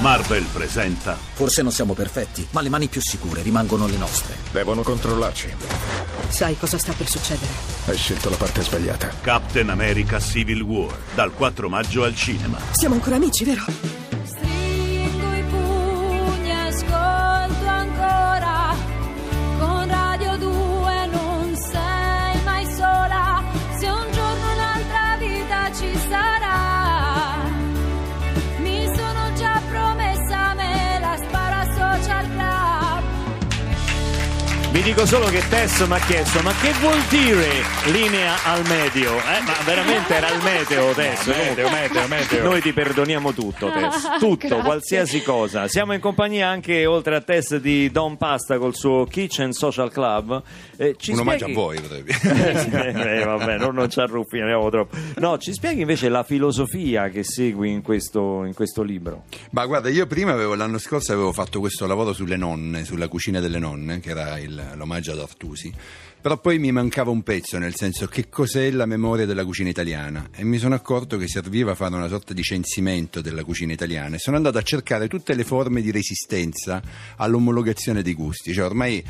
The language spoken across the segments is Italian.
Marvel presenta Forse non siamo perfetti, ma le mani più sicure rimangono le nostre. Devono controllarci. Sai cosa sta per succedere? Hai scelto la parte sbagliata. Captain America Civil War dal 4 maggio al cinema. Siamo ancora amici, vero? Dico solo che Tess mi ha chiesto, ma che vuol dire linea al medio? Eh, ma veramente era al meteo, Tess. Meteo, meteo, meteo. Noi ti perdoniamo tutto, Tess. Tutto, Grazie. qualsiasi cosa. Siamo in compagnia anche, oltre a Tess, di Don Pasta col suo Kitchen Social Club. Eh, ci Un omaggio a spieghi- voi, potrebbe. eh, vabbè, non, non ci arruffiniamo troppo. No, ci spieghi invece la filosofia che segui in questo, in questo libro. Ma guarda, io prima avevo, l'anno scorso avevo fatto questo lavoro sulle nonne, sulla cucina delle nonne, che era il- l'omaggio ad Artusi. Però poi mi mancava un pezzo, nel senso che cos'è la memoria della cucina italiana? E mi sono accorto che serviva fare una sorta di censimento della cucina italiana e sono andato a cercare tutte le forme di resistenza all'omologazione dei gusti. Cioè ormai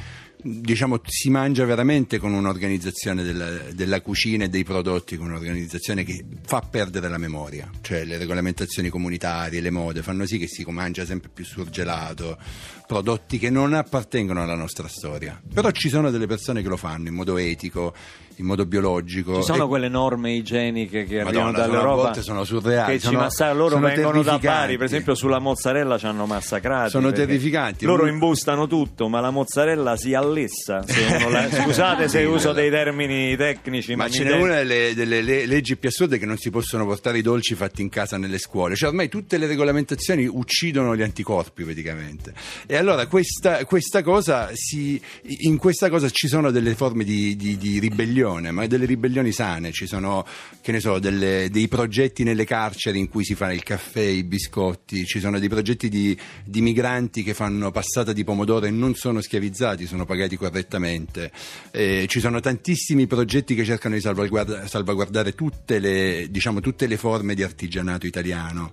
diciamo si mangia veramente con un'organizzazione della, della cucina e dei prodotti, con un'organizzazione che fa perdere la memoria, cioè le regolamentazioni comunitarie, le mode fanno sì che si mangia sempre più surgelato, prodotti che non appartengono alla nostra storia. Però ci sono delle persone che lo fanno in modo etico, in modo biologico. Ci sono e- quelle norme igieniche che Madonna, arrivano sono- a dall'Europa volte sono surreali, che ci sono- massa- loro sono vengono da. Bari, per esempio sulla mozzarella ci hanno massacrati. Sono terrificanti. Loro imbustano tutto, ma la mozzarella si allessa. se la- Scusate se uso dei termini tecnici, ma, Ma ce n'è de- una delle, delle le- leggi più assurde che non si possono portare i dolci fatti in casa nelle scuole. Cioè ormai tutte le regolamentazioni uccidono gli anticorpi praticamente. E allora questa, questa cosa si, in questa cosa ci sono delle forme di, di- di ribellione, ma delle ribellioni sane. Ci sono, che ne so, delle- dei progetti nelle carceri in cui si fa il caffè, i biscotti, ci sono dei progetti di, di migranti che fanno passata di pomodoro e non sono schiavizzati, sono pagati correttamente. Eh, ci sono tantissimi progetti che cercano di salvaguarda- salvaguardare tutte le, diciamo, tutte le forme di artigianato italiano.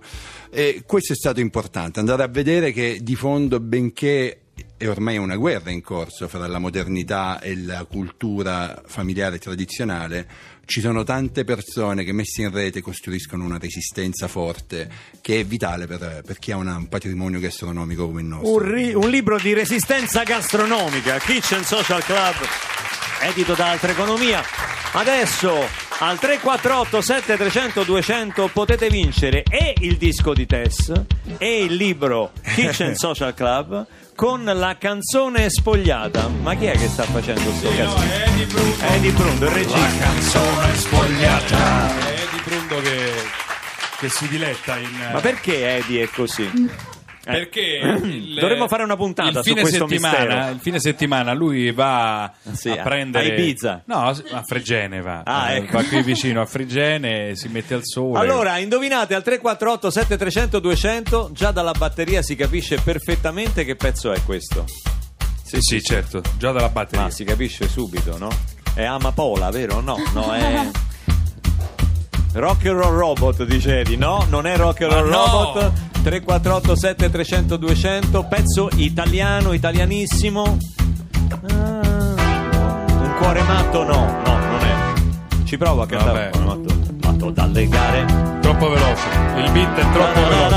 E questo è stato importante, andare a vedere che di fondo, benché è ormai una guerra in corso fra la modernità e la cultura familiare tradizionale, ci sono tante persone che messe in rete costruiscono una resistenza forte che è vitale per, per chi ha un patrimonio gastronomico come il nostro. un, ri- un libro di resistenza gastronomica, Kitchen Social Club, edito da Altra Economia. Adesso al 348 7300 200 potete vincere e il disco di Tess e il libro Kitchen Social Club con la canzone spogliata. Ma chi è che sta facendo questo cazzo? Eddie Bruno. Eddie Bruno, il regista. canzone spogliata. È Eddie Bruno che, che si diletta in... Ma perché Eddie è così? Eh. Perché il- Dovremmo fare una puntata il su fine questo settimana, mistero. Il fine settimana lui va Sì, a a- prendere a Ibiza. No, a Fregene va. Ah, Eh, ecco. Va qui vicino a Fregene, si mette al sole. Allora, indovinate al 348 7300 200, già dalla batteria si capisce perfettamente che pezzo è questo. Sì, sì, certo, già dalla batteria. Ma si capisce subito, no? È Amapola, vero? No, no, è Rock and Roll Robot, dicevi, no? Non è Rock and Roll no! Robot. 348 7300 200, pezzo italiano, italianissimo. Ah, un cuore matto no, no, non è. Ci provo a cantare Vabbè. un cuore matto. Matto dalle gare. Troppo veloce. Il beat è troppo veloce.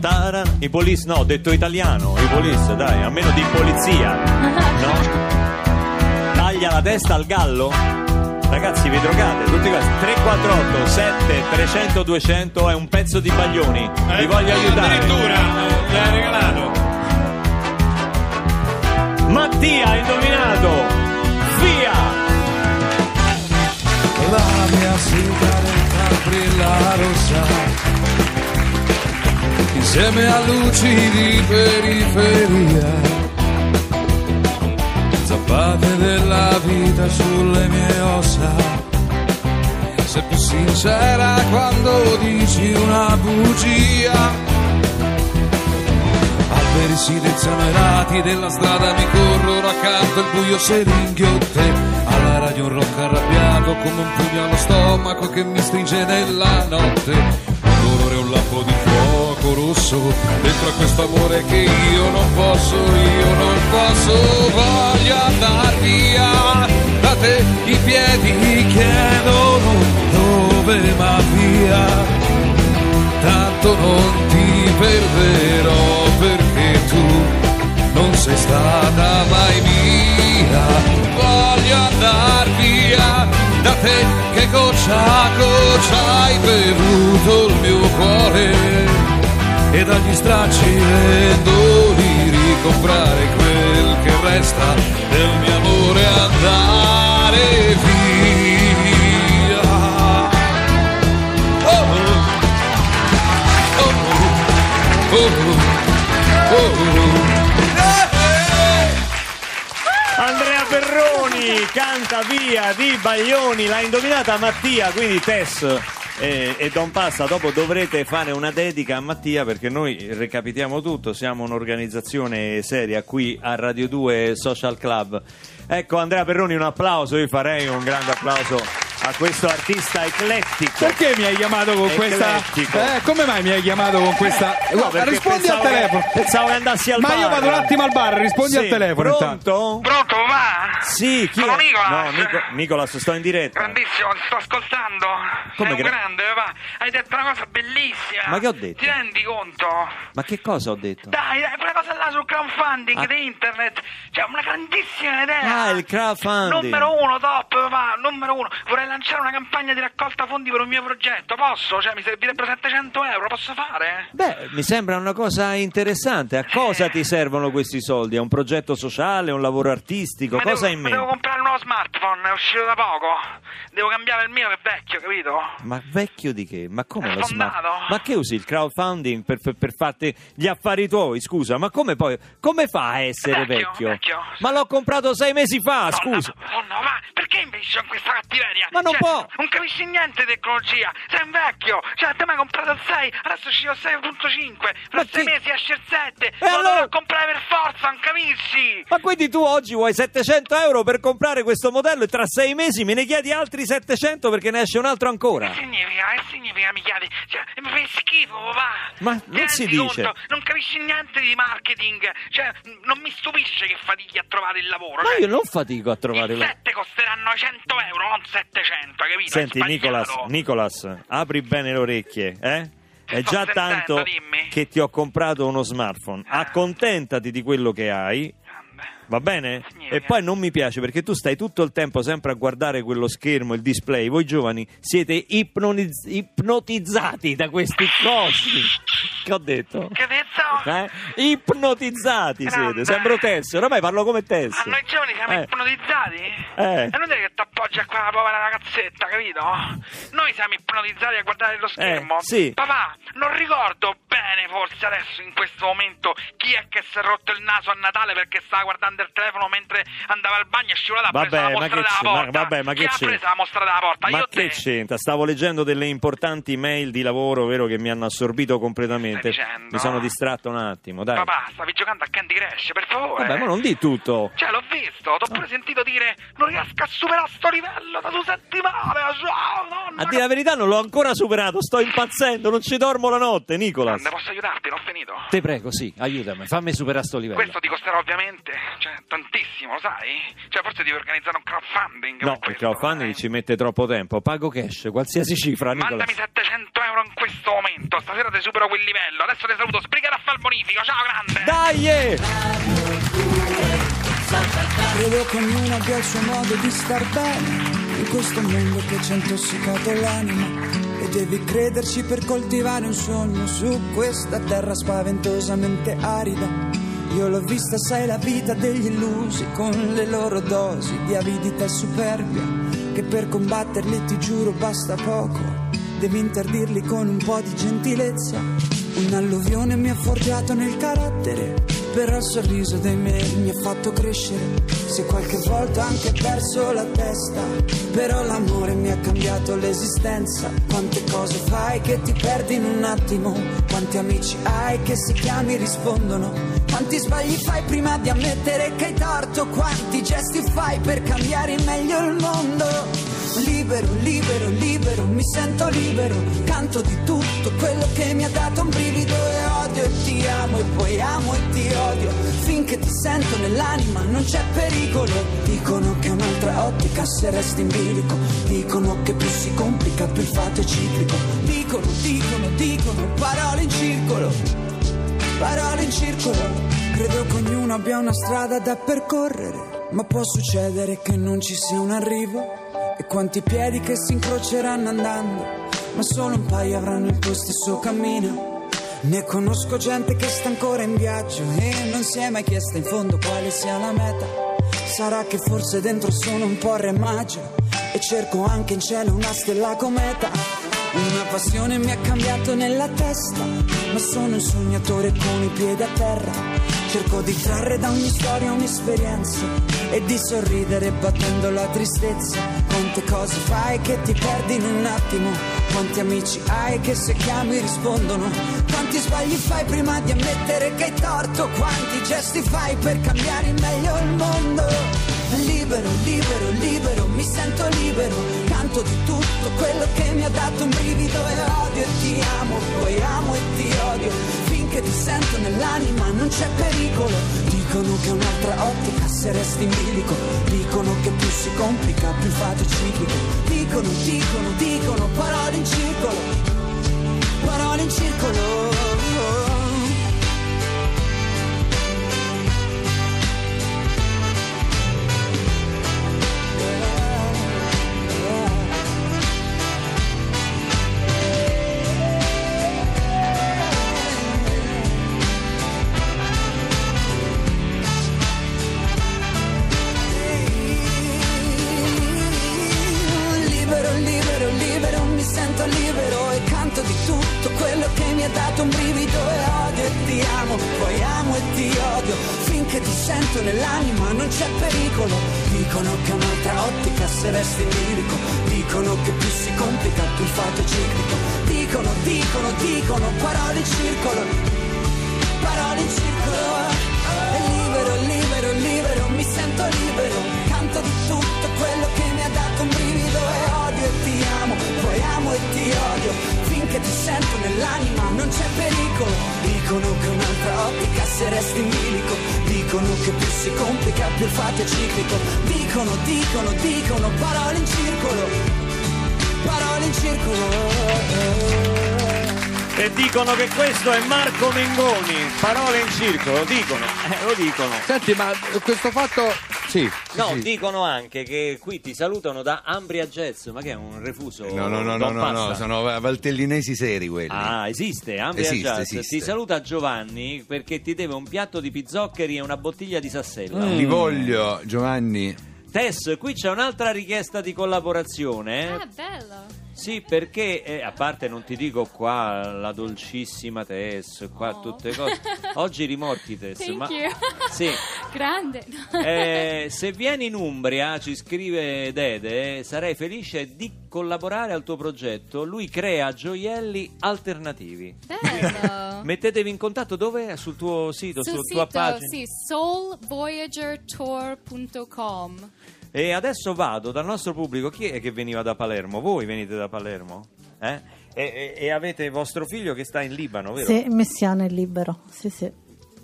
Tarara. I police, no, ho detto italiano. I police, dai, almeno di polizia. No? Taglia la testa al gallo? Ragazzi, vi drogate, tutti questi 348 7 300 200 è un pezzo di Baglioni. Vi voglio aiutare. Addirittura, eh, hai regalato. Mattia ha indovinato. Via! La mia sigaretta brilla rossa Insieme a luci di periferia sincera quando dici una bugia. Alberi silenziano i lati della strada Mi corrono accanto il buio se ringhiotte. Alla radio un rock arrabbiato come un pugno allo stomaco Che mi stringe nella notte. Un dolore, un lampo di fuoco rosso dentro a questo amore che io non posso, io non posso, voglio andar via da te, i piedi chiedono dove ma via, tanto non ti perderò perché tu non sei stata mai mia, voglio andar via da te che goccia a goccia hai bevuto il mio cuore e dagli stracci e doli ricomprare quel che resta del mio amore andare via. Canta via di Baglioni, l'ha indovinata Mattia, quindi Tess e, e Don Passa, dopo dovrete fare una dedica a Mattia perché noi recapitiamo tutto, siamo un'organizzazione seria qui a Radio 2 Social Club. Ecco Andrea Perroni un applauso, io farei un grande applauso a questo artista eclettico. Perché mi hai chiamato con questa. Eclettico. Eh, come mai mi hai chiamato con questa. No, rispondi al pensavo che- telefono. pensavo che andassi al Ma bar. io vado un attimo al bar, rispondi Sì, al telefono. intanto. Pronto? Pronto, va? Sì, chi Sono è? Nicolas. No, Nico- Nicolas, sto in diretta. Grandissimo, ti sto ascoltando. Come Sei un gra- grande, va. Hai detto una cosa bellissima. Ma che ho detto? Ti rendi conto? Ma che cosa ho detto? Dai, dai, quella cosa là sul crowdfunding Ah. di internet. Cioè, una grandissima idea. Ah, il crowdfunding. Numero uno, top, va, numero uno. Vorrei lanciare una campagna di raccolta fondi per un mio progetto. Posso? Cioè, mi servirebbero 700 euro. Posso fare? Beh, mi sembra una cosa interessante. A cosa ti servono questi soldi? A un progetto sociale, un lavoro artistico? Ma cosa devo, hai in ma devo mente? comprare nuovo smartphone, è uscito da poco. Devo cambiare il mio che è vecchio, capito? Ma vecchio di che? Ma come È lo smart? fondato. Ma che usi il crowdfunding per, per, per farti gli affari tuoi? Scusa, ma come poi? Come fa a essere Vecchio, vecchio? vecchio. Ma l'ho comprato sei mesi fa, No, scusa. No, no, ma perché invece in questa cattiveria? Ma non Cioè, può. Non capisci niente di tecnologia, sei un vecchio. Cioè, te mi hai comprato il 6, adesso ci ho 6.5. Fra Ma 6 chi- mesi esce il 7. E lo allora- devo comprare per forza, non capisci? Ma quindi tu oggi vuoi 700 euro per comprare questo modello e tra sei mesi me ne chiedi altri 700 perché ne esce un altro ancora? Che significa? Che significa mi chiedi? Cioè, mi fai schifo, papà. Ma Ti non si dice. conto? Non capisci niente di marketing. Cioè, non mi stupisce che fatichi a trovare il lavoro. Ma cioè, io non fatico a trovare il la... 7 costeranno 100 euro, non 700, capito? Senti. Nicolas, Nicolas, apri bene le orecchie, eh? È già tanto dimmi. che ti ho comprato uno smartphone. Accontentati di quello che hai. Va bene? E poi non mi piace perché tu stai tutto il tempo sempre a guardare quello schermo, il display. Voi giovani siete ipnoniz- ipnotizzati da questi cosi. Che ho detto? Che detto? Eh? Ipnotizzati Grande. siete, sembro Tessio, oramai parlo come Tessio. A noi giovani siamo Eh. ipnotizzati? Eh. E non dire che ti appoggi a quella povera ragazzetta, capito? Noi siamo ipnotizzati a guardare lo schermo. sì. Papà, non ricordo bene forse adesso in questo momento chi è che si è rotto il naso a Natale perché stava guardando il telefono mentre andava al bagno e scivolata ha Vabbè, preso la ma mostra che della c'è- ma- porta. vabbè, ma che ha c'è? preso la mostra della porta? Ma Io che te? c'entra? Stavo leggendo delle importanti mail di lavoro, vero, che mi hanno assorbito completamente. Mi sono distratto un attimo, dai. Papà, stavi giocando a Candy Crush, per favore. Vabbè, ma non di tutto. Cioè, l'ho visto, t'ho pure sentito dire non riesco a superare sto livello da due settimane. Nonna. A dire la verità non l'ho ancora superato, sto impazzendo, non ci dormo la notte, Nicolas. Posso aiutarti? Non ho finito. Te prego, sì, aiutami, fammi superare sto livello. Questo ti costerà ovviamente, cioè, tantissimo, lo sai? Cioè, forse devi organizzare un crowdfunding. No, il crowdfunding sai? ci mette troppo tempo. Pago cash, qualsiasi cifra. Mandami 700 euro in questo momento, stasera ti supero quel livello. Adesso ti saluto, sbrigate a fare il bonifico, ciao grande! Dai! eh! Credo che ognuno abbia il suo modo di star bene in questo mondo che ci ha intossicato l'anima e devi crederci per coltivare un sogno su questa terra spaventosamente arida. Io l'ho vista, sai, la vita degli illusi con le loro dosi di avidità e superbia che per combatterli ti giuro basta poco. Devi interdirli con un po' di gentilezza. Un'alluvione mi ha forgiato nel carattere, però il sorriso dei miei mi ha fatto crescere. Se qualche volta anche perso la testa, però l'amore mi ha cambiato l'esistenza. Quante cose fai che ti perdi in un attimo? Quanti amici hai che se chiami rispondono? Quanti sbagli fai prima di ammettere che hai torto? Quanti gesti fai per cambiare in meglio il mondo? Libero, libero, libero, mi sento libero, canto di tutto quello che mi ha dato un brivido e odio e ti amo e poi amo e ti odio, finché ti sento nell'anima non c'è pericolo. Dicono che un'altra ottica se resti in bilico, dicono che più si complica più il fatto è ciclico, dicono, dicono, dicono, parole in circolo, parole in circolo. Credo che ognuno abbia una strada da percorrere, ma può succedere che non ci sia un arrivo. E quanti piedi che si incroceranno andando, ma solo un paio avranno il tuo stesso cammino. Ne conosco gente che sta ancora in viaggio e non si è mai chiesta in fondo quale sia la meta. Sarà che forse dentro sono un po' re maggio e cerco anche in cielo una stella cometa. Una passione mi ha cambiato nella testa, ma sono un sognatore con i piedi a terra. Cerco di trarre da ogni storia un'esperienza e di sorridere battendo la tristezza. Quante cose fai che ti perdi in un attimo? Quanti amici hai che se chiami rispondono? Quanti sbagli fai prima di ammettere che hai torto? Quanti gesti fai per cambiare in meglio il mondo? Libero, libero, libero, mi sento libero, canto di tutto quello che mi ha dato un brivido e odio e ti amo, poi amo e ti odio, finché ti sento nell'anima non c'è pericolo. Dicono che un'altra ottica se resti in bilico, dicono che più si complica più è ciclico, dicono, dicono, dicono, parole in circolo, parole in circolo. Sento nell'anima non c'è pericolo. Dicono che è un'altra ottica se resti in lirico, dicono che più si complica più il fatto è ciclico, dicono, dicono, dicono, parole in circolo, parole in circolo. E libero, libero, libero, mi sento libero, canto di tutto quello che mi ha dato un brivido. E odio e ti amo, poi amo e ti odio, finché ti sento nell'anima non c'è pericolo. Dicono che un'altra ottica se resti in bilico, dicono che più si complica più il fatto è ciclico, dicono, dicono, dicono, parole in circolo, parole in circolo. E dicono che questo è Marco Mengoni, parole in circolo, lo dicono, eh, lo dicono. Senti, ma questo fatto... Sì. No, sì. dicono anche che qui ti salutano da Ambria Jazz, ma che è un refuso? No, no, no, no, no, no, sono valtellinesi seri quelli. Ah, esiste, Ambria Esiste, Jazz. esiste. Ti saluta Giovanni perché ti deve un piatto di pizzoccheri e una bottiglia di sassella. Li voglio, Giovanni. Tess, qui c'è un'altra richiesta di collaborazione. Ah, bello. Sì, perché eh, a parte non ti dico qua la dolcissima Tess, qua Oh. tutte cose. Oggi rimorchi Tess, Thank ma you. sì. Grande. Eh, se vieni in Umbria, ci scrive Dede, sarei felice di collaborare al tuo progetto. Lui crea gioielli alternativi. Bello. Mettetevi in contatto dove? Sul tuo sito, Sul sulla sito, tua pagina. sì, soulvoyagertour.com. E adesso vado dal nostro pubblico. Chi è che veniva da Palermo? Voi venite da Palermo? Eh? E, e- e avete vostro figlio che sta in Libano, vero? Sì, missione libero, sì, sì,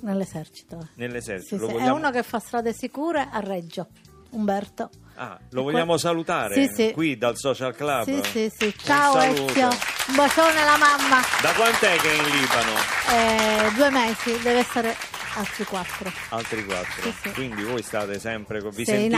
nell'esercito. Nell'esercito. Sì, sì. vogliamo- È uno che fa strade sicure a Reggio, Umberto. Ah, lo vogliamo salutare Sì, sì. qui dal social club? Sì, sì, sì. Un Ciao saluto. Ezio, un bacione alla mamma. Da quant'è che è in Libano? Eh, due mesi, deve essere altri quattro. Altri quattro. Sì, sì. Quindi voi state sempre con vi Sì,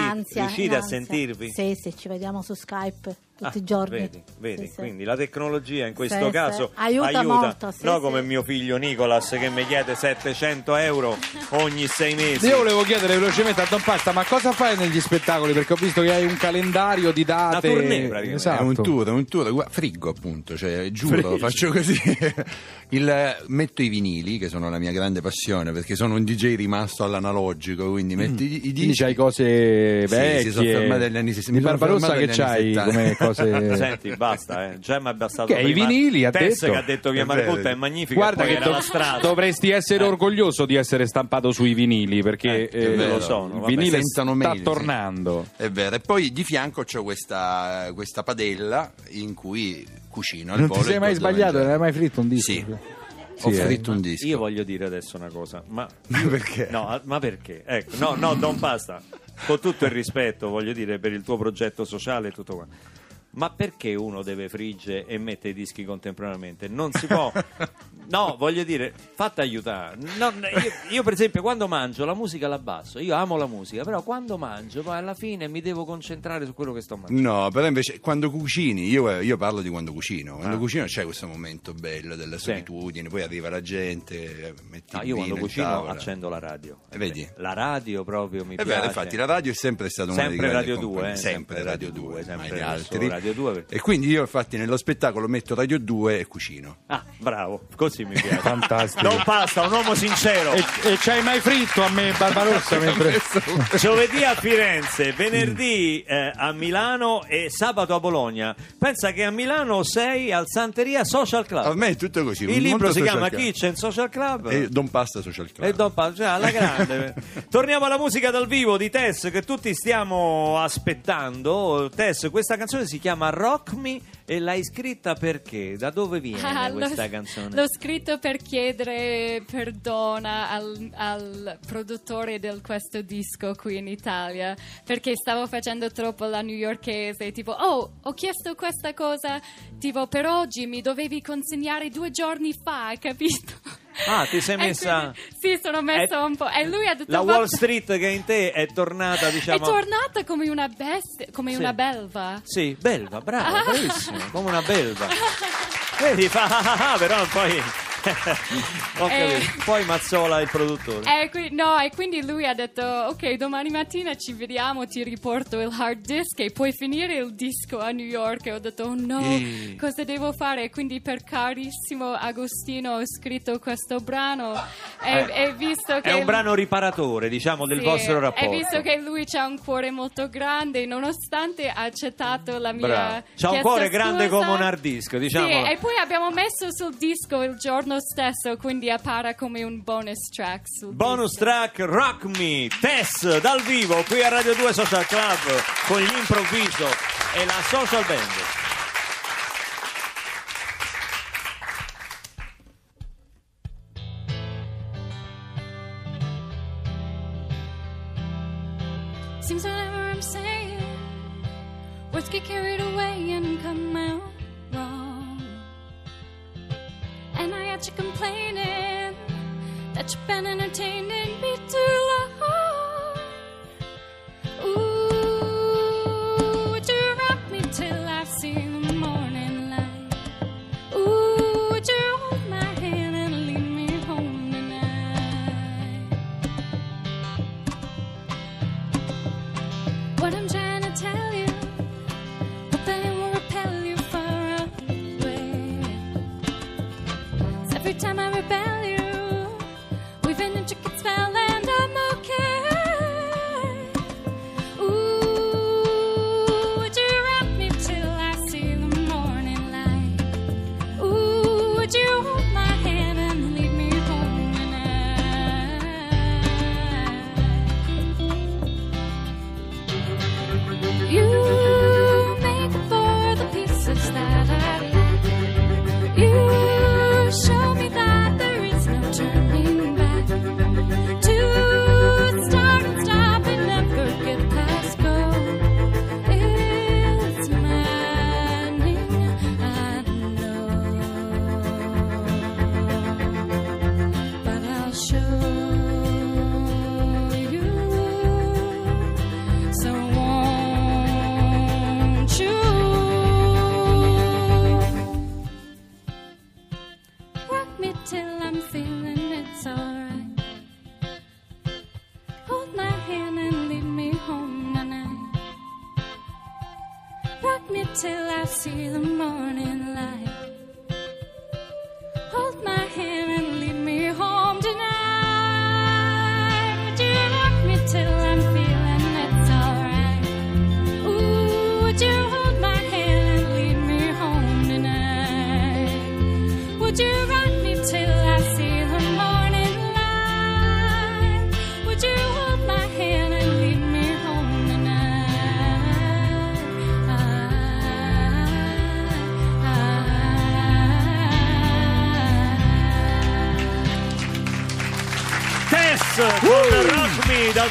riuscite a sentirvi? Sì, sì, ci vediamo su Skype tutti Ah, i giorni. Vedi, vedi, Sì, sì. quindi la tecnologia in questo Sì, caso sì. Aiuta molto, sì, no sì. come mio figlio Nicolas che mi chiede 700 euro ogni sei mesi. Io volevo chiedere velocemente a Don Pasta, ma cosa fai negli spettacoli? Perché ho visto che hai un calendario di date. Una tournée, praticamente. Esatto. È un tour, è un tour, friggo appunto, cioè, giuro, Friggo. faccio così. Il- metto i vinili, che sono la mia grande passione, perché sono un DJ rimasto all'analogico, quindi metti i, i Quindi dischi. c'hai cose Sì, vecchie. si sono fermate negli anni 60. Di mi Barbarossa che c'hai 70. come però se... Senti, basta, eh. Già mi è bastato Che, i vinili, ha Tess detto? che ha detto via. Margutta è magnifico. Guarda che strada. dovresti essere orgoglioso di essere stampato sui vinili perché Eh, eh, lo sono. Vabbè, Il vinile sta sì. tornando. È vero, e poi di fianco c'ho questa, questa padella in cui cucino. Non ti sei mai sbagliato, non hai mai fritto un disco? Sì. Sì, Ho eh. fritto un disco. Io voglio dire adesso una cosa, ma perché? No, ma perché? Ecco, no, no, Don Pasta, con tutto il rispetto, voglio dire, per il tuo progetto sociale e tutto qua. Ma perché uno deve frigge e mette i dischi contemporaneamente? Non si può. No, voglio dire, fate aiutare. No, io, io, per esempio, quando mangio la musica la abbasso. Io amo la musica, però quando mangio, poi alla fine mi devo concentrare su quello che sto mangiando. No, però invece quando cucini, io, io parlo di quando cucino. Quando Ah. cucino c'è questo momento bello della solitudine, poi arriva la gente, metti No, io quando cucino tavola. accendo la radio. E vedi? La radio proprio mi È piace. vero, infatti la radio è sempre stata una Sempre grandi Radio 2, compagni. eh, sempre, sempre Radio Radio 2, 2, sempre mai gli adesso altri. Radio 2 perché- E quindi io infatti nello spettacolo metto Radio 2 e cucino. Ah, bravo, così mi piace. Fantastico. Non pasta, un uomo sincero. E, e ci hai mai fritto a me Barbarossa mentre... Giovedì a Firenze, venerdì eh, a Milano e sabato a Bologna. Pensa che a Milano sei al Santeria Social Club. A me è tutto così. Il libro si chiama club. Kitchen Social Club. E Don Pasta Social Club. E Don Pa- cioè, alla grande. Torniamo alla musica dal vivo di Tess che tutti stiamo aspettando. Tess, questa canzone si chiama Rock Me e l'hai scritta perché? Da dove viene Ah, l'ho- questa canzone? L'ho scritto per chiedere perdona al, al produttore di questo disco qui in Italia perché stavo facendo troppo la newyorkese tipo oh ho chiesto questa cosa tipo per oggi mi dovevi consegnare due giorni fa capito? Ah, ti sei messa... quindi- sì sono messa È- un po' e lui ha detto La "Va- Wall Street che in te è tornata, diciamo... è tornata come una bestia come Sì. una belva Sì, belva, brava, bravissimo, come una belva. Vedi, fa ah, ah, ah, però poi... Eh. Poi mazzola il produttore. E, qui- no, e quindi lui ha detto: Ok, domani mattina ci vediamo, ti riporto il hard disk e puoi finire il disco a New York. E ho detto: Oh no, Eh. cosa devo fare? E quindi, per carissimo Agostino, ho scritto questo brano. E, Eh, e visto che. È un brano riparatore, diciamo, del sì, vostro E rapporto. visto che lui ha un cuore molto grande, nonostante ha accettato la mia. Bravo. C'ha un cuore grande scusa. come un hard disk, diciamo. Sì, e poi abbiamo messo sul disco il giorno stesso, quindi appare come un bonus track Bonus track Rock Me, Tess dal vivo qui a Radio 2 Social Club con gli improvviso e la social band. that you've been entertained and be too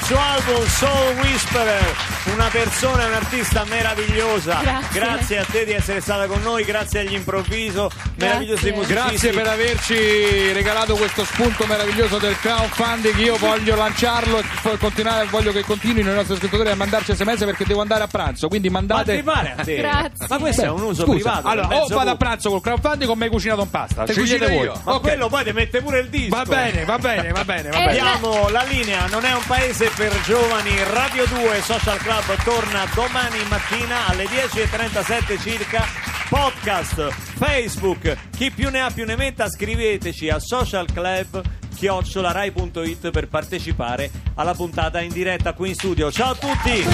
Suo album Soul Whisperer. Una persona un artista meravigliosa. Grazie. a te di essere stata con noi, grazie agli improvviso, meravigliosi musicisti. Grazie per averci regalato questo spunto meraviglioso del crowdfunding. Io voglio lanciarlo e continuare, voglio che continuino i nostri ascoltatori a mandarci sms perché devo andare a pranzo. Quindi Ma mandate. pare a te? Grazie. Ma questo è un uso Scusa, privato. Allora, o vado a pranzo col crowdfunding o mi hai cucinato un pasta. Te cucino voi. io. Ma Ok. quello poi ti mette pure il disco. Va bene, va bene, va bene, va Eh, bene. Diamo la linea, non è un paese per giovani. Radio 2 Social Club torna domani mattina alle 10.37 circa. Podcast, Facebook, chi più ne ha più ne metta, scriveteci a social club chiocciolarai.it per partecipare alla puntata in diretta qui in studio. Ciao a tutti!